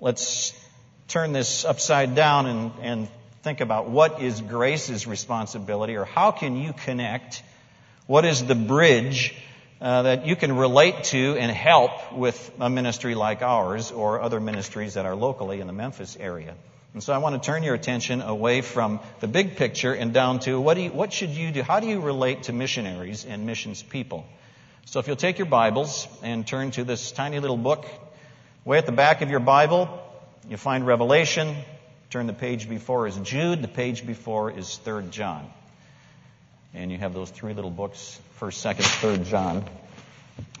let's turn this upside down and, and think about what is Grace's responsibility or how can you connect? What is the bridge uh, that you can relate to and help with a ministry like ours or other ministries that are locally in the Memphis area? And so I want to turn your attention away from the big picture and down to what, do you, what should you do? How do you relate to missionaries and missions people? So if you'll take your Bibles and turn to this tiny little book, way at the back of your Bible, you find Revelation. Turn the page before is Jude. The page before is 3rd John. And you have those three little books, 1st, 2nd, 3rd John.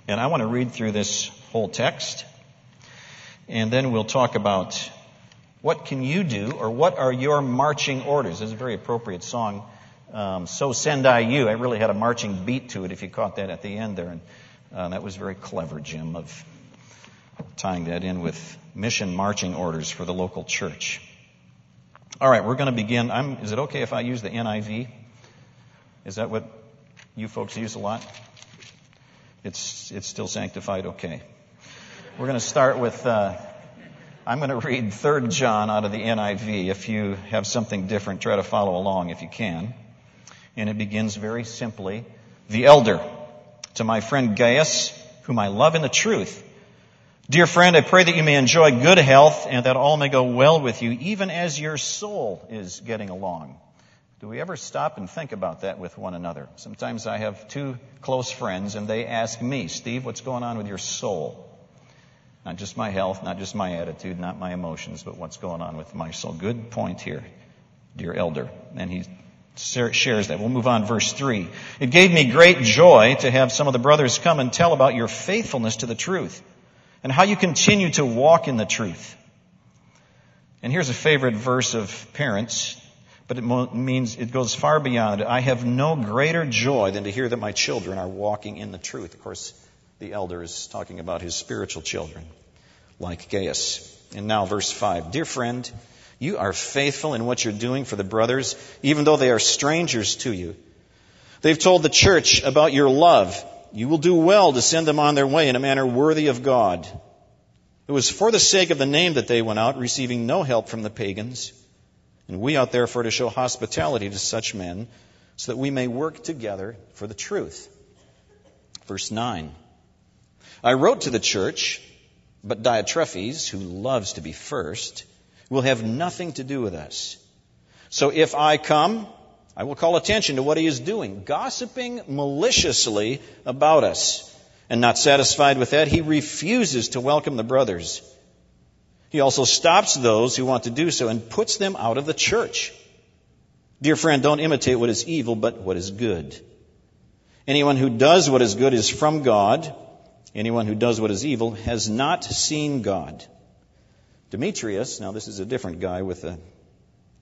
And I want to read through this whole text. And then we'll talk about what can you do or what are your marching orders? This is a very appropriate song. Um, so send I you. I really had a marching beat to it if you caught that at the end there. And uh, that was very clever, Jim, of tying that in with mission marching orders for the local church. All right, we're going to begin. I'm, is it okay if I use the NIV? Is that what you folks use a lot? It's, it's still sanctified? Okay. We're going to start with, uh, I'm going to read 3 John out of the NIV. If you have something different, try to follow along if you can. And it begins very simply The elder, to my friend Gaius, whom I love in the truth. Dear friend, I pray that you may enjoy good health and that all may go well with you, even as your soul is getting along. Do we ever stop and think about that with one another? Sometimes I have two close friends and they ask me, Steve, what's going on with your soul? Not just my health, not just my attitude, not my emotions, but what's going on with my soul. Good point here, dear elder. And he shares that. We'll move on, verse 3. It gave me great joy to have some of the brothers come and tell about your faithfulness to the truth and how you continue to walk in the truth. And here's a favorite verse of parents, but it means it goes far beyond. I have no greater joy than to hear that my children are walking in the truth. Of course, the elder is talking about his spiritual children, like Gaius. And now, verse 5. Dear friend, you are faithful in what you're doing for the brothers, even though they are strangers to you. They've told the church about your love you will do well to send them on their way in a manner worthy of God. It was for the sake of the name that they went out, receiving no help from the pagans. And we ought therefore to show hospitality to such men, so that we may work together for the truth. Verse 9. I wrote to the church, but Diotrephes, who loves to be first, will have nothing to do with us. So if I come, I will call attention to what he is doing, gossiping maliciously about us. And not satisfied with that, he refuses to welcome the brothers. He also stops those who want to do so and puts them out of the church. Dear friend, don't imitate what is evil, but what is good. Anyone who does what is good is from God. Anyone who does what is evil has not seen God. Demetrius, now this is a different guy with a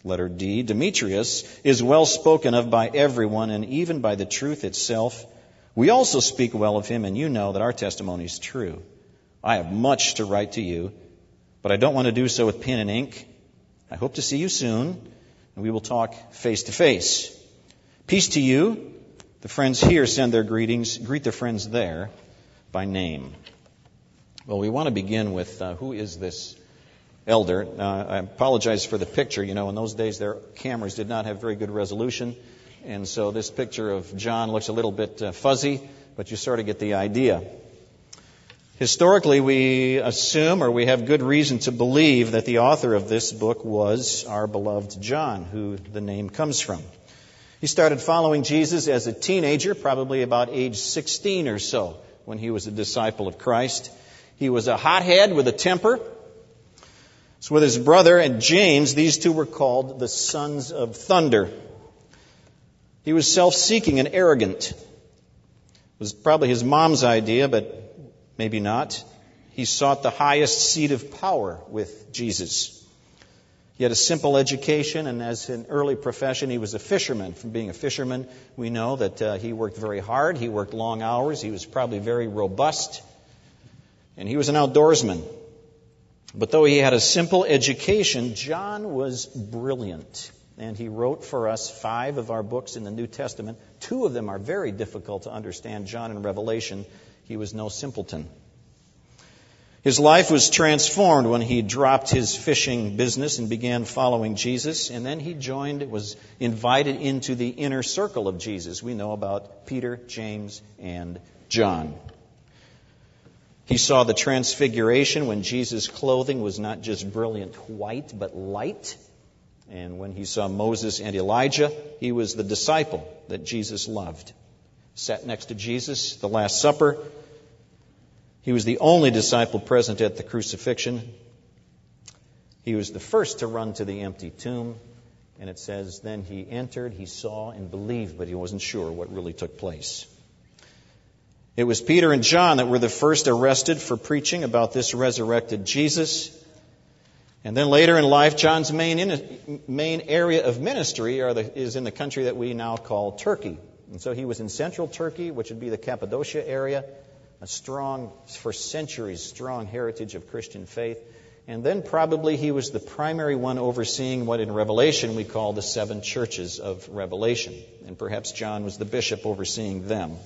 Letter D. Demetrius is well spoken of by everyone and even by the truth itself. We also speak well of him, and you know that our testimony is true. I have much to write to you, but I don't want to do so with pen and ink. I hope to see you soon, and we will talk face to face. Peace to you. The friends here send their greetings. Greet the friends there by name. Well, we want to begin with uh, who is this elder. I apologize for the picture. You know, in those days, their cameras did not have very good resolution. And so this picture of John looks a little bit uh, fuzzy, but you sort of get the idea. Historically, we assume or we have good reason to believe that the author of this book was our beloved John, who the name comes from. He started following Jesus as a teenager, probably about age 16 or so, when he was a disciple of Christ. He was a hothead with a temper. With his brother and James, these two were called the sons of thunder. He was self-seeking and arrogant. It was probably his mom's idea, but maybe not. He sought the highest seat of power with Jesus. He had a simple education, and as an early profession, he was a fisherman. From being a fisherman, we know that uh, he worked very hard. He worked long hours. He was probably very robust. And he was an outdoorsman. But though he had a simple education, John was brilliant. And he wrote for us five of our books in the New Testament. Two of them are very difficult to understand John and Revelation. He was no simpleton. His life was transformed when he dropped his fishing business and began following Jesus. And then he joined, was invited into the inner circle of Jesus. We know about Peter, James, and John. He saw the transfiguration when Jesus' clothing was not just brilliant white, but light. And when he saw Moses and Elijah, he was the disciple that Jesus loved. Sat next to Jesus, the Last Supper, he was the only disciple present at the crucifixion. He was the first to run to the empty tomb. And it says, then he entered, he saw and believed, but he wasn't sure what really took place. It was Peter and John that were the first arrested for preaching about this resurrected Jesus. And then later in life, John's main, in, main area of ministry the, is in the country that we now call Turkey. And so he was in central Turkey, which would be the Cappadocia area a strong, for centuries, strong heritage of Christian faith. And then probably he was the primary one overseeing what in Revelation we call the seven churches of Revelation. And perhaps John was the bishop overseeing them.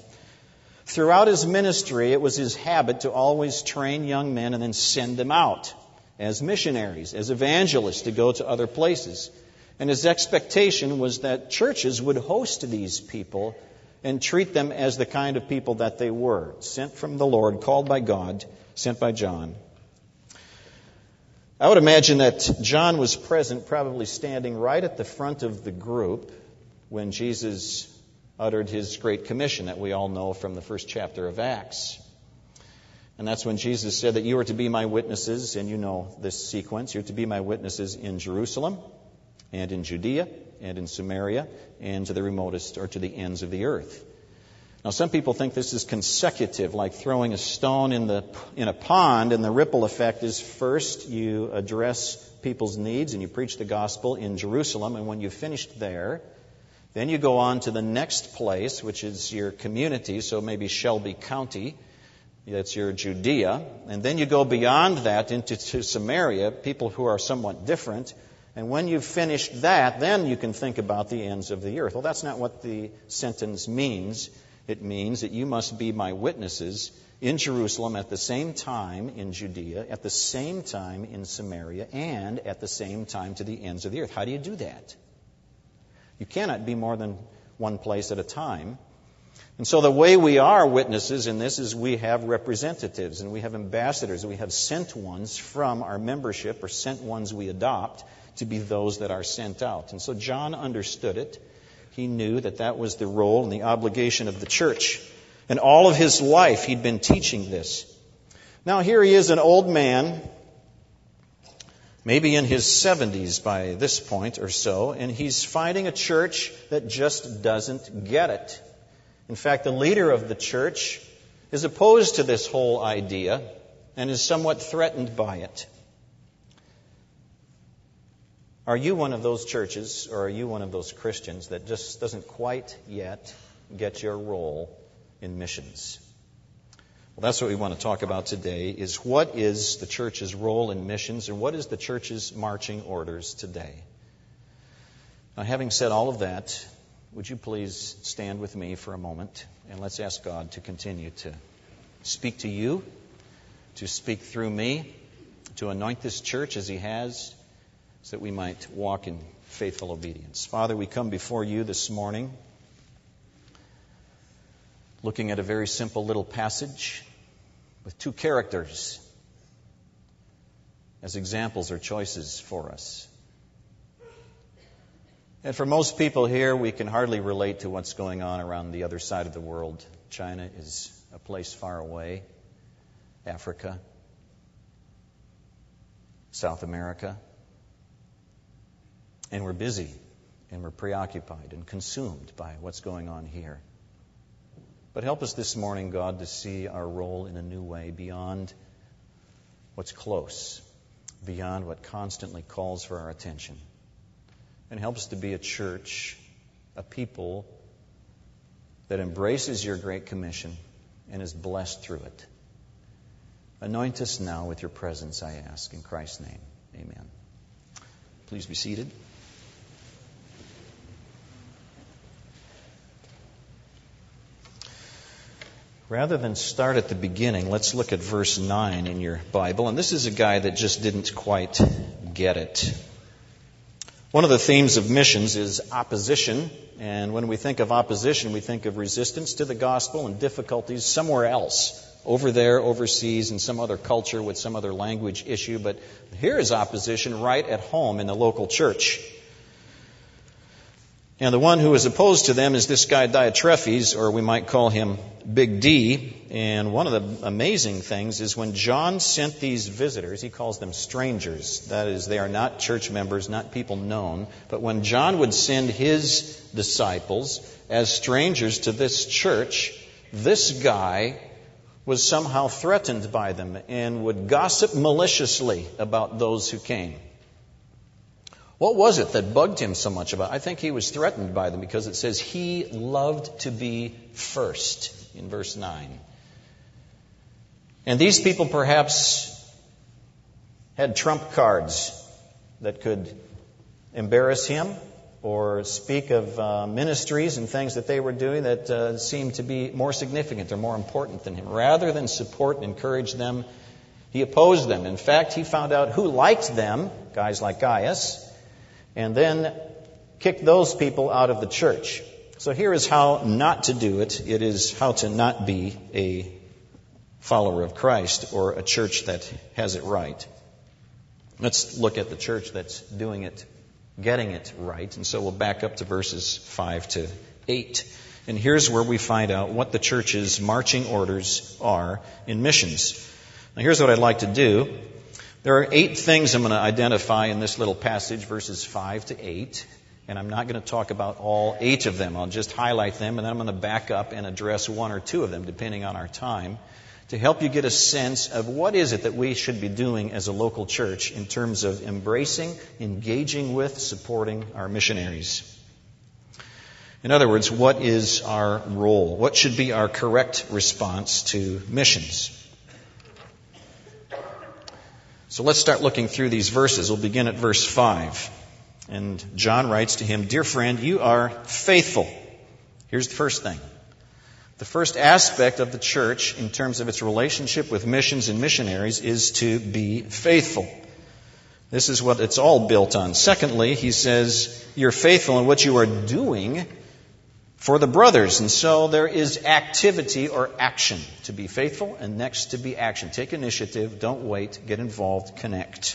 Throughout his ministry, it was his habit to always train young men and then send them out as missionaries, as evangelists to go to other places. And his expectation was that churches would host these people and treat them as the kind of people that they were sent from the Lord, called by God, sent by John. I would imagine that John was present, probably standing right at the front of the group when Jesus uttered his great commission that we all know from the first chapter of Acts. And that's when Jesus said that you are to be my witnesses, and you know this sequence. You're to be my witnesses in Jerusalem and in Judea and in Samaria and to the remotest or to the ends of the earth. Now, some people think this is consecutive, like throwing a stone in, the, in a pond, and the ripple effect is first you address people's needs and you preach the gospel in Jerusalem, and when you've finished there, then you go on to the next place, which is your community, so maybe Shelby County, that's your Judea, and then you go beyond that into Samaria, people who are somewhat different, and when you've finished that, then you can think about the ends of the earth. Well, that's not what the sentence means. It means that you must be my witnesses in Jerusalem at the same time in Judea, at the same time in Samaria, and at the same time to the ends of the earth. How do you do that? You cannot be more than one place at a time. And so the way we are witnesses in this is we have representatives and we have ambassadors. We have sent ones from our membership or sent ones we adopt to be those that are sent out. And so John understood it. He knew that that was the role and the obligation of the church. And all of his life, he'd been teaching this. Now, here he is, an old man, maybe in his 70s by this point or so, and he's finding a church that just doesn't get it. In fact, the leader of the church is opposed to this whole idea and is somewhat threatened by it. Are you one of those churches or are you one of those Christians that just doesn't quite yet get your role in missions? Well, that's what we want to talk about today is what is the church's role in missions and what is the church's marching orders today? Now, having said all of that, would you please stand with me for a moment and let's ask God to continue to speak to you, to speak through me, to anoint this church as He has so that we might walk in faithful obedience. Father, we come before you this morning looking at a very simple little passage with two characters as examples or choices for us. And for most people here, we can hardly relate to what's going on around the other side of the world. China is a place far away, Africa, South America. And we're busy and we're preoccupied and consumed by what's going on here. But help us this morning, God, to see our role in a new way beyond what's close, beyond what constantly calls for our attention. And help us to be a church, a people that embraces your great commission and is blessed through it. Anoint us now with your presence, I ask. In Christ's name, amen. Please be seated. Rather than start at the beginning, let's look at verse 9 in your Bible. And this is a guy that just didn't quite get it. One of the themes of missions is opposition. And when we think of opposition, we think of resistance to the gospel and difficulties somewhere else, over there, overseas, in some other culture with some other language issue. But here is opposition right at home in the local church. And the one who is opposed to them is this guy Diotrephes, or we might call him Big D. And one of the amazing things is when John sent these visitors, he calls them strangers. That is, they are not church members, not people known. But when John would send his disciples as strangers to this church, this guy was somehow threatened by them and would gossip maliciously about those who came. What was it that bugged him so much about? I think he was threatened by them because it says he loved to be first in verse 9. And these people perhaps had trump cards that could embarrass him or speak of uh, ministries and things that they were doing that uh, seemed to be more significant or more important than him. Rather than support and encourage them, he opposed them. In fact, he found out who liked them, guys like Gaius, and then kick those people out of the church. So here is how not to do it. It is how to not be a follower of Christ or a church that has it right. Let's look at the church that's doing it, getting it right. And so we'll back up to verses 5 to 8. And here's where we find out what the church's marching orders are in missions. Now, here's what I'd like to do. There are eight things I'm going to identify in this little passage, verses 5 to 8. And I'm not going to talk about all eight of them. I'll just highlight them, and then I'm going to back up and address one or two of them, depending on our time, to help you get a sense of what is it that we should be doing as a local church in terms of embracing, engaging with, supporting our missionaries. In other words, what is our role? What should be our correct response to missions? So let's start looking through these verses. We'll begin at verse 5. And John writes to him, Dear friend, you are faithful. Here's the first thing. The first aspect of the church in terms of its relationship with missions and missionaries is to be faithful. This is what it's all built on. Secondly, he says, You're faithful in what you are doing for the brothers. And so there is activity or action to be faithful, and next to be action. Take initiative, don't wait, get involved, connect.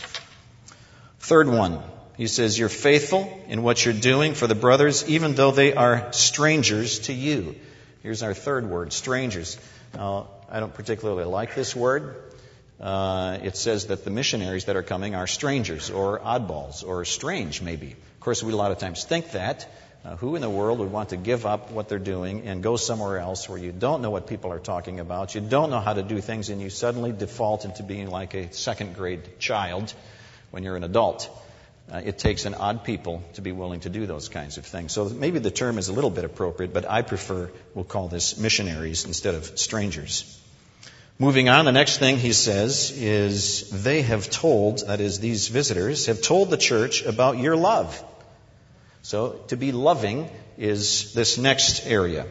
Third one, he says, You're faithful in what you're doing for the brothers, even though they are strangers to you. Here's our third word strangers. Now, I don't particularly like this word. Uh, it says that the missionaries that are coming are strangers or oddballs or strange, maybe. Of course, we a lot of times think that. Uh, who in the world would want to give up what they're doing and go somewhere else where you don't know what people are talking about, you don't know how to do things, and you suddenly default into being like a second grade child when you're an adult? Uh, it takes an odd people to be willing to do those kinds of things. So maybe the term is a little bit appropriate, but I prefer we'll call this missionaries instead of strangers. Moving on, the next thing he says is they have told, that is, these visitors have told the church about your love. So to be loving is this next area.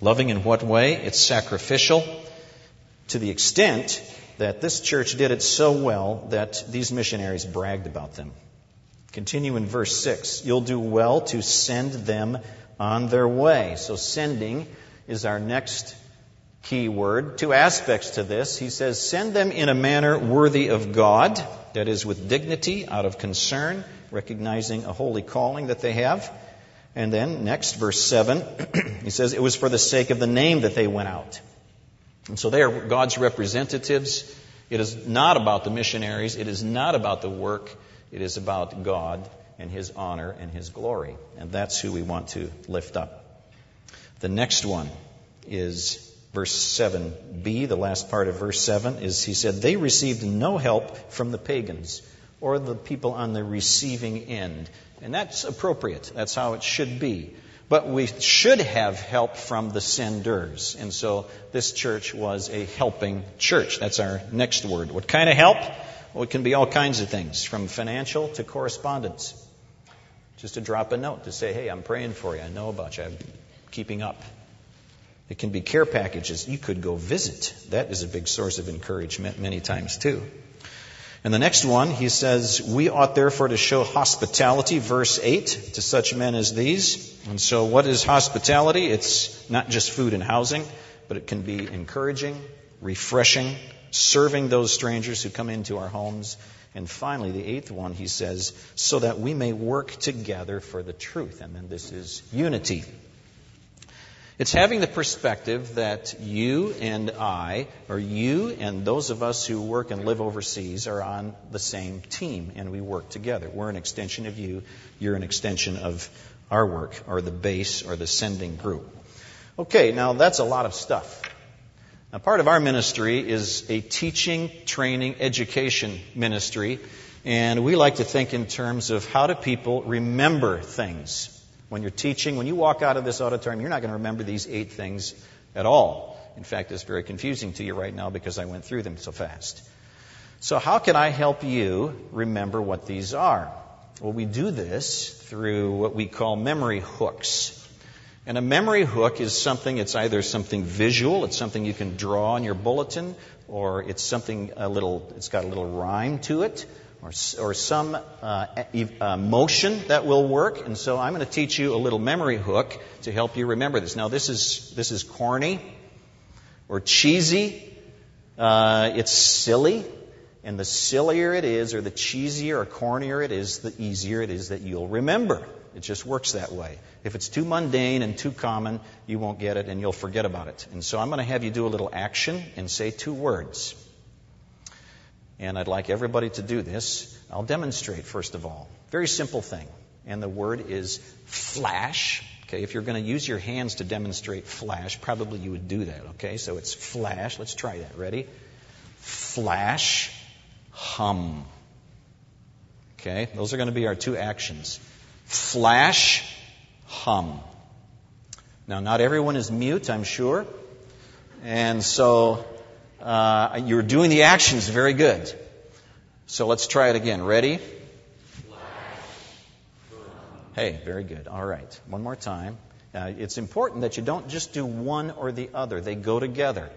Loving in what way? It's sacrificial to the extent that this church did it so well that these missionaries bragged about them. Continue in verse 6. You'll do well to send them on their way. So sending is our next key word. Two aspects to this. He says, send them in a manner worthy of God, that is, with dignity, out of concern, recognizing a holy calling that they have. And then, next, verse 7, he says, It was for the sake of the name that they went out. And so they are God's representatives. It is not about the missionaries. It is not about the work. It is about God and His honor and His glory. And that's who we want to lift up. The next one is verse 7b, the last part of verse 7, is he said, They received no help from the pagans or the people on the receiving end. And that's appropriate. That's how it should be. But we should have help from the senders. And so this church was a helping church. That's our next word. What kind of help? Well, it can be all kinds of things, from financial to correspondence. Just to drop a note to say, hey, I'm praying for you. I know about you. I'm keeping up. It can be care packages. You could go visit. That is a big source of encouragement many times, too. And the next one, he says, We ought therefore to show hospitality, verse 8, to such men as these. And so, what is hospitality? It's not just food and housing, but it can be encouraging, refreshing, serving those strangers who come into our homes. And finally, the eighth one, he says, so that we may work together for the truth. And then this is unity. It's having the perspective that you and I, or you and those of us who work and live overseas, are on the same team and we work together. We're an extension of you, you're an extension of our work, or the base, or the sending group. Okay, now that's a lot of stuff. Now, part of our ministry is a teaching, training, education ministry, and we like to think in terms of how do people remember things when you're teaching, when you walk out of this auditorium, you're not going to remember these eight things at all. In fact, it's very confusing to you right now because I went through them so fast. So, how can I help you remember what these are? Well, we do this through what we call memory hooks. And a memory hook is something, it's either something visual, it's something you can draw on your bulletin, or it's something a little, it's got a little rhyme to it, or, or some uh, uh, motion that will work. And so I'm going to teach you a little memory hook to help you remember this. Now, this is, this is corny or cheesy. Uh, it's silly. And the sillier it is, or the cheesier or cornier it is, the easier it is that you'll remember. It just works that way. If it's too mundane and too common, you won't get it and you'll forget about it. And so I'm going to have you do a little action and say two words and I'd like everybody to do this. I'll demonstrate, first of all. Very simple thing. And the word is flash. Okay, if you're going to use your hands to demonstrate flash, probably you would do that. Okay, so it's flash. Let's try that. Ready? Flash, hum. Okay, those are going to be our two actions. Flash, hum. Now, not everyone is mute, I'm sure. And so uh, you're doing the actions very good. So let's try it again. Ready? Hey, very good. All right. One more time. Uh, it's important that you don't just do one or the other, they go together.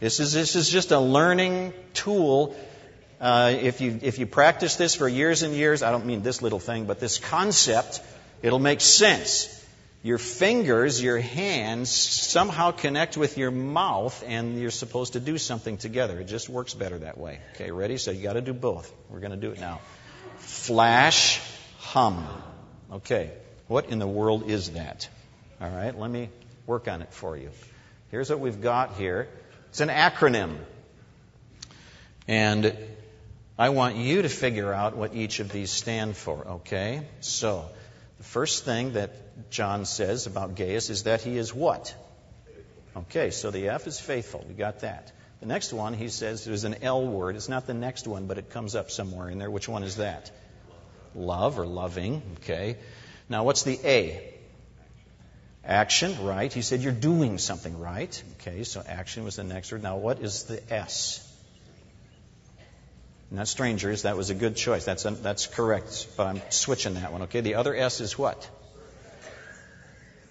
This is, this is just a learning tool. Uh, if, you, if you practice this for years and years, I don't mean this little thing, but this concept, it'll make sense your fingers, your hands somehow connect with your mouth and you're supposed to do something together. It just works better that way. Okay, ready? So you got to do both. We're going to do it now. Flash, hum. Okay, what in the world is that? All right, let me work on it for you. Here's what we've got here it's an acronym. And I want you to figure out what each of these stand for, okay? So, the first thing that John says about Gaius is that he is what? Okay, so the F is faithful. We got that. The next one, he says there's an L word. It's not the next one, but it comes up somewhere in there. Which one is that? Love or loving. Okay. Now, what's the A? Action, right? He said you're doing something, right? Okay, so action was the next word. Now, what is the S? Not strangers. That was a good choice. That's, a, that's correct. But I'm switching that one. Okay. The other S is what?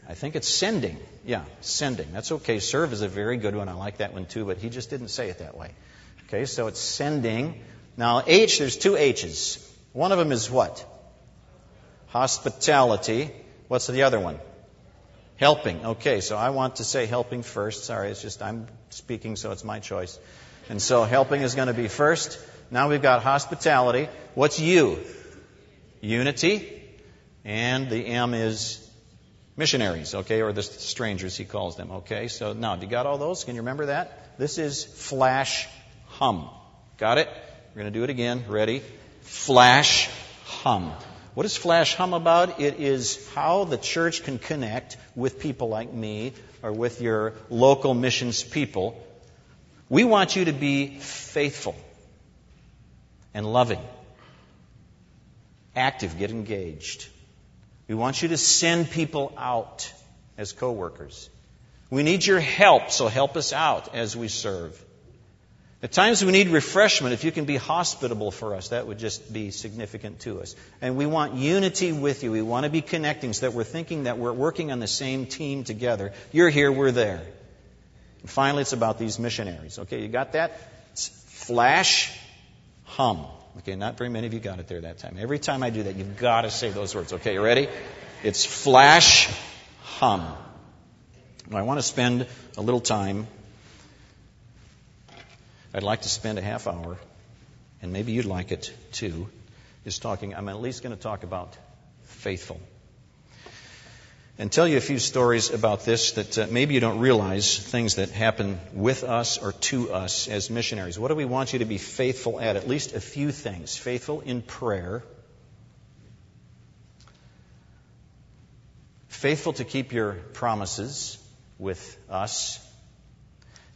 I think it's sending. Yeah, sending. That's okay. Serve is a very good one. I like that one too, but he just didn't say it that way. Okay, so it's sending. Now, H, there's two H's. One of them is what? Hospitality. What's the other one? Helping. Okay, so I want to say helping first. Sorry, it's just I'm speaking, so it's my choice. And so helping is going to be first. Now we've got hospitality. What's U? Unity. And the M is missionaries, okay, or the strangers, he calls them, okay? So now, you got all those? Can you remember that? This is flash hum. Got it? We're going to do it again. Ready? Flash hum. What is flash hum about? It is how the church can connect with people like me or with your local missions people. We want you to be faithful and loving, active, get engaged. We want you to send people out as coworkers. We need your help, so help us out as we serve. At times we need refreshment. If you can be hospitable for us, that would just be significant to us. And we want unity with you. We want to be connecting so that we're thinking that we're working on the same team together. You're here, we're there. finally, it's about these missionaries. Okay, you got that? It's flash, hum. Okay, not very many of you got it there that time. Every time I do that, you've got to say those words. Okay, you ready? It's flash, hum. I want to spend a little time. I'd like to spend a half hour, and maybe you'd like it too, is talking. I'm at least going to talk about faithful and tell you a few stories about this that uh, maybe you don't realize things that happen with us or to us as missionaries. What do we want you to be faithful at? At least a few things. Faithful in prayer, faithful to keep your promises with us,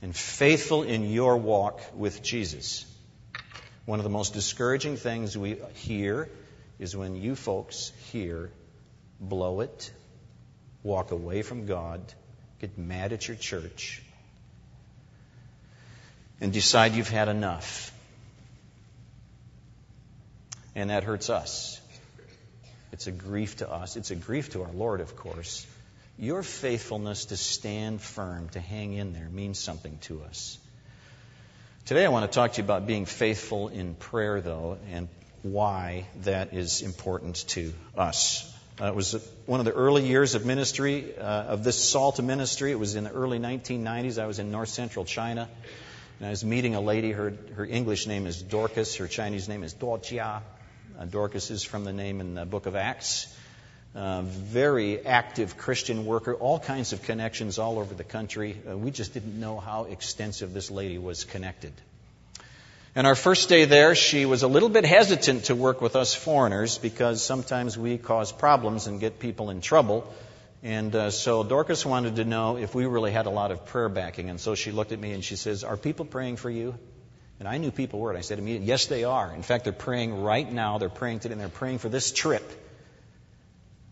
and faithful in your walk with Jesus. One of the most discouraging things we hear is when you folks here blow it walk away from God, get mad at your church, and decide you've had enough. And that hurts us. It's a grief to us. It's a grief to our Lord, of course. Your faithfulness to stand firm, to hang in there, means something to us. Today, I want to talk to you about being faithful in prayer, though, and why that is important to us. Uh, it was one of the early years of ministry, uh, of this SALT ministry. It was in the early 1990s. I was in north central China. And I was meeting a lady. Her, her English name is Dorcas. Her Chinese name is Duojia. Uh, Dorcas is from the name in the book of Acts. Uh, very active Christian worker, all kinds of connections all over the country. Uh, we just didn't know how extensive this lady was connected. And our first day there, she was a little bit hesitant to work with us foreigners because sometimes we cause problems and get people in trouble. And uh, so Dorcas wanted to know if we really had a lot of prayer backing. And so she looked at me and she says, Are people praying for you? And I knew people were. And I said immediately, Yes, they are. In fact, they're praying right now. They're praying today, and they're praying for this trip.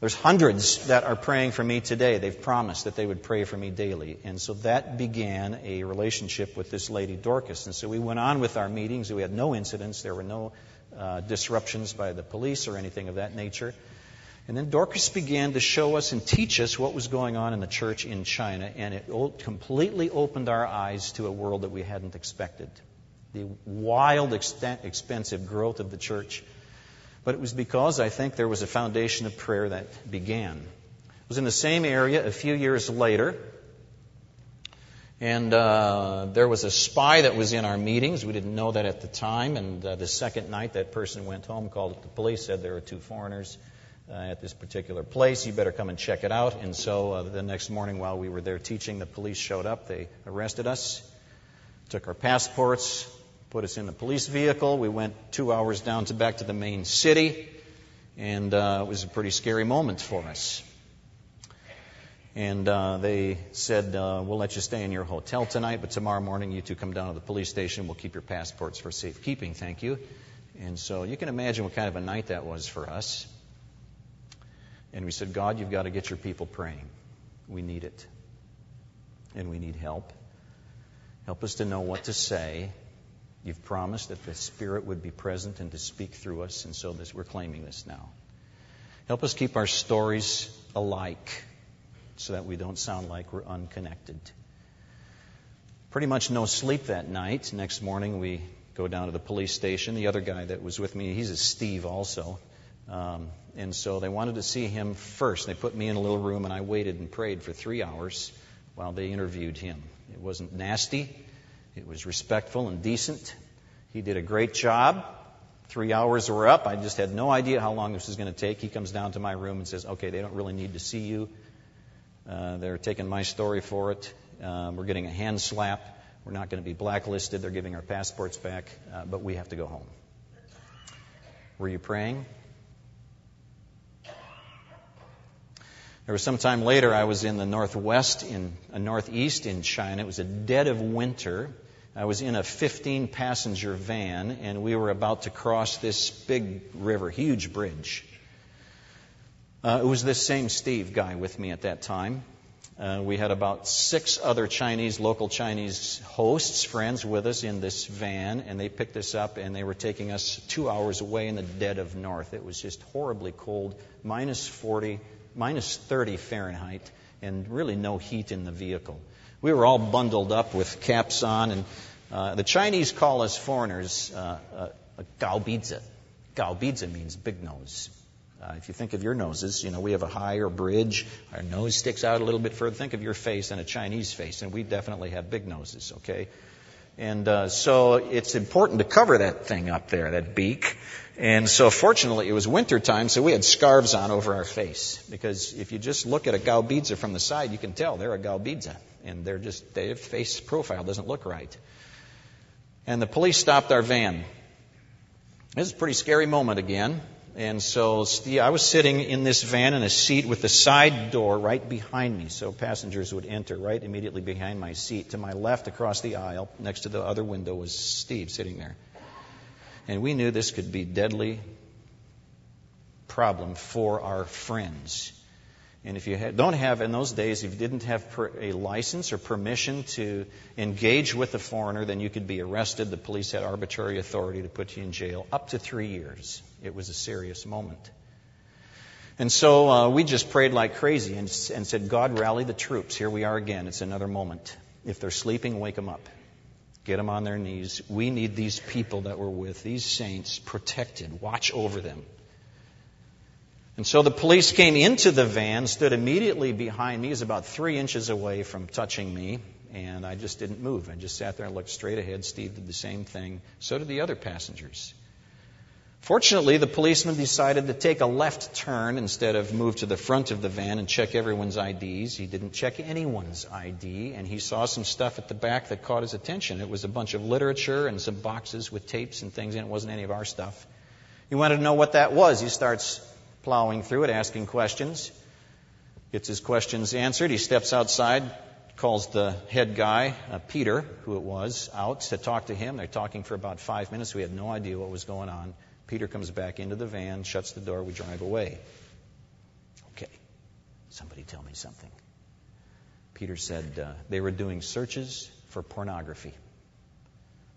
There's hundreds that are praying for me today. They've promised that they would pray for me daily. And so that began a relationship with this lady, Dorcas. And so we went on with our meetings. We had no incidents. There were no uh, disruptions by the police or anything of that nature. And then Dorcas began to show us and teach us what was going on in the church in China. And it completely opened our eyes to a world that we hadn't expected. The wild, extent, expensive growth of the church but it was because I think there was a foundation of prayer that began. It was in the same area a few years later, and uh, there was a spy that was in our meetings. We didn't know that at the time, and uh, the second night that person went home, called the police, said there were two foreigners. Uh, at this particular place. You better come and check it out. And so uh, the next morning, while we were there teaching, the police showed up. They arrested us, took our passports, put us in the police vehicle. We went two hours down to back to the main city, and uh, it was a pretty scary moment for us. And uh, they said, uh, We'll let you stay in your hotel tonight, but tomorrow morning you two come down to the police station. We'll keep your passports for safekeeping. Thank you. And so you can imagine what kind of a night that was for us. And we said, God, you've got to get your people praying. We need it. And we need help. Help us to know what to say You've promised that the Spirit would be present and to speak through us, and so this, we're claiming this now. Help us keep our stories alike so that we don't sound like we're unconnected. Pretty much no sleep that night. Next morning, we go down to the police station. The other guy that was with me, he's a Steve also. Um, and so they wanted to see him first. They put me in a little room, and I waited and prayed for three hours while they interviewed him. It wasn't nasty. It was respectful and decent. He did a great job. Three hours were up. I just had no idea how long this was going to take. He comes down to my room and says, Okay, they don't really need to see you. Uh, they're taking my story for it. Uh, we're getting a hand slap. We're not going to be blacklisted. They're giving our passports back, uh, but we have to go home. Were you praying? There was some time later, I was in the northwest, in uh, northeast in China. It was a dead of winter. I was in a 15 passenger van, and we were about to cross this big river, huge bridge. Uh, it was this same Steve guy with me at that time. Uh, we had about six other Chinese, local Chinese hosts, friends with us in this van, and they picked us up and they were taking us two hours away in the dead of north. It was just horribly cold, minus 40, minus 30 Fahrenheit, and really no heat in the vehicle. We were all bundled up with caps on, and uh, the Chinese call us foreigners uh, uh, gaobizhe. Gaobizhe means big nose. Uh, if you think of your noses, you know, we have a higher bridge. Our nose sticks out a little bit further. Think of your face and a Chinese face, and we definitely have big noses, okay? And uh, so it's important to cover that thing up there, that beak. And so fortunately it was winter time, so we had scarves on over our face. Because if you just look at a gaobizhe from the side, you can tell they're a gaobizhe. And they're just, their face profile doesn't look right. And the police stopped our van. This is a pretty scary moment again. And so Steve, I was sitting in this van in a seat with the side door right behind me, so passengers would enter right immediately behind my seat. To my left, across the aisle, next to the other window, was Steve sitting there. And we knew this could be deadly problem for our friends. And if you don't have, in those days, if you didn't have a license or permission to engage with a foreigner, then you could be arrested. The police had arbitrary authority to put you in jail up to three years. It was a serious moment. And so uh, we just prayed like crazy and, and said, God, rally the troops. Here we are again. It's another moment. If they're sleeping, wake them up. Get them on their knees. We need these people that we're with, these saints, protected. Watch over them. And so the police came into the van, stood immediately behind me, is about three inches away from touching me, and I just didn't move. I just sat there and looked straight ahead. Steve did the same thing. So did the other passengers. Fortunately, the policeman decided to take a left turn instead of move to the front of the van and check everyone's IDs. He didn't check anyone's ID, and he saw some stuff at the back that caught his attention. It was a bunch of literature and some boxes with tapes and things, and it wasn't any of our stuff. He wanted to know what that was. He starts plowing through it, asking questions. Gets his questions answered. He steps outside, calls the head guy, uh, Peter, who it was, out to talk to him. They're talking for about five minutes. We had no idea what was going on. Peter comes back into the van, shuts the door, we drive away. Okay, somebody tell me something. Peter said uh, they were doing searches for pornography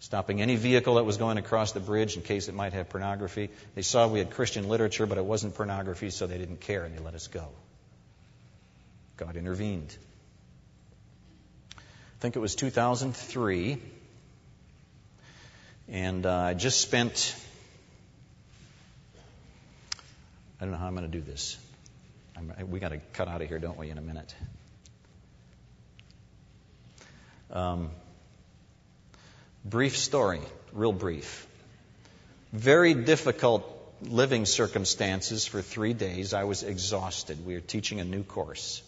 stopping any vehicle that was going across the bridge in case it might have pornography. They saw we had Christian literature, but it wasn't pornography, so they didn't care and they let us go. God intervened. I think it was 2003, and uh, I just spent. I don't know how I'm going to do this. I'm, we got to cut out of here, don't we, in a minute? Um, Brief story, real brief. Very difficult living circumstances for three days. I was exhausted. We were teaching a new course.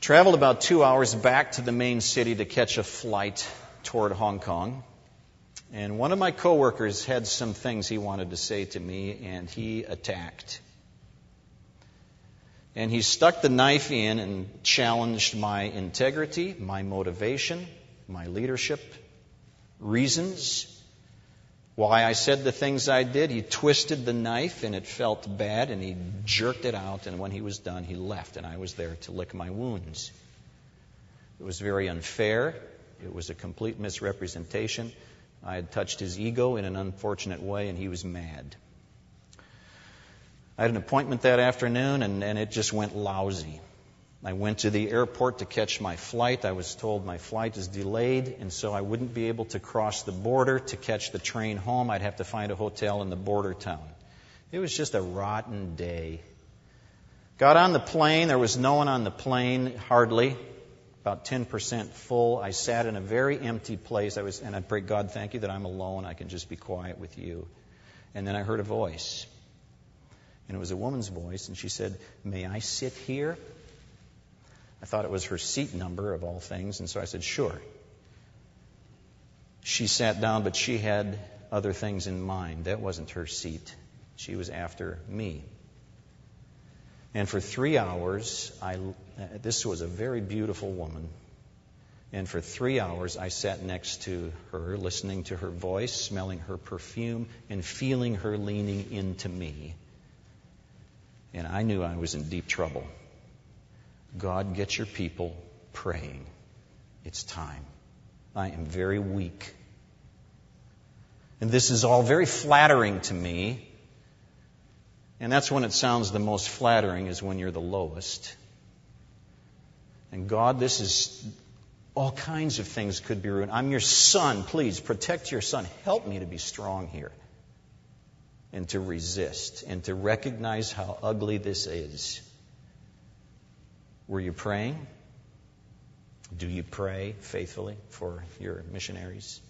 Traveled about two hours back to the main city to catch a flight toward Hong Kong. And one of my coworkers had some things he wanted to say to me, and he attacked. And he stuck the knife in and challenged my integrity, my motivation, my leadership, reasons why I said the things I did. He twisted the knife and it felt bad and he jerked it out. And when he was done, he left and I was there to lick my wounds. It was very unfair. It was a complete misrepresentation. I had touched his ego in an unfortunate way and he was mad. I had an appointment that afternoon and, and it just went lousy. I went to the airport to catch my flight. I was told my flight is delayed, and so I wouldn't be able to cross the border to catch the train home. I'd have to find a hotel in the border town. It was just a rotten day. Got on the plane. There was no one on the plane, hardly. About 10% full. I sat in a very empty place. I was, and I pray God, thank you that I'm alone. I can just be quiet with you. And then I heard a voice. And it was a woman's voice, and she said, May I sit here? I thought it was her seat number of all things, and so I said, sure. She sat down, but she had other things in mind. That wasn't her seat. She was after me. And for three hours, I, this was a very beautiful woman. And for three hours, I sat next to her, listening to her voice, smelling her perfume, and feeling her leaning into me. And I knew I was in deep trouble. God, get your people praying. It's time. I am very weak. And this is all very flattering to me. And that's when it sounds the most flattering, is when you're the lowest. And God, this is all kinds of things could be ruined. I'm your son. Please protect your son. Help me to be strong here and to resist and to recognize how ugly this is. Were you praying? Do you pray faithfully for your missionaries?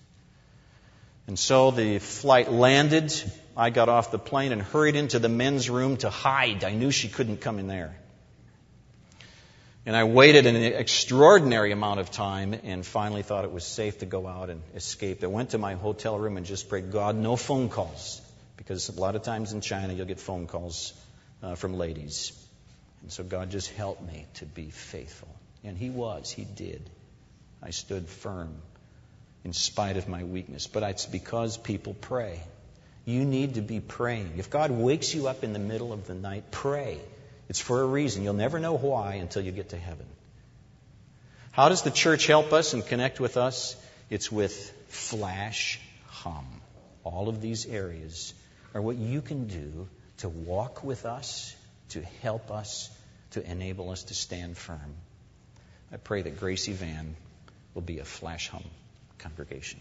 And so the flight landed. I got off the plane and hurried into the men's room to hide. I knew she couldn't come in there. And I waited an extraordinary amount of time and finally thought it was safe to go out and escape. I went to my hotel room and just prayed, God, no phone calls. Because a lot of times in China, you'll get phone calls uh, from ladies. And so God just helped me to be faithful. And He was, He did. I stood firm in spite of my weakness. But it's because people pray. You need to be praying. If God wakes you up in the middle of the night, pray. It's for a reason. You'll never know why until you get to heaven. How does the church help us and connect with us? It's with flash hum. All of these areas are what you can do to walk with us, to help us, to enable us to stand firm. I pray that Gracie Van will be a flash home congregation.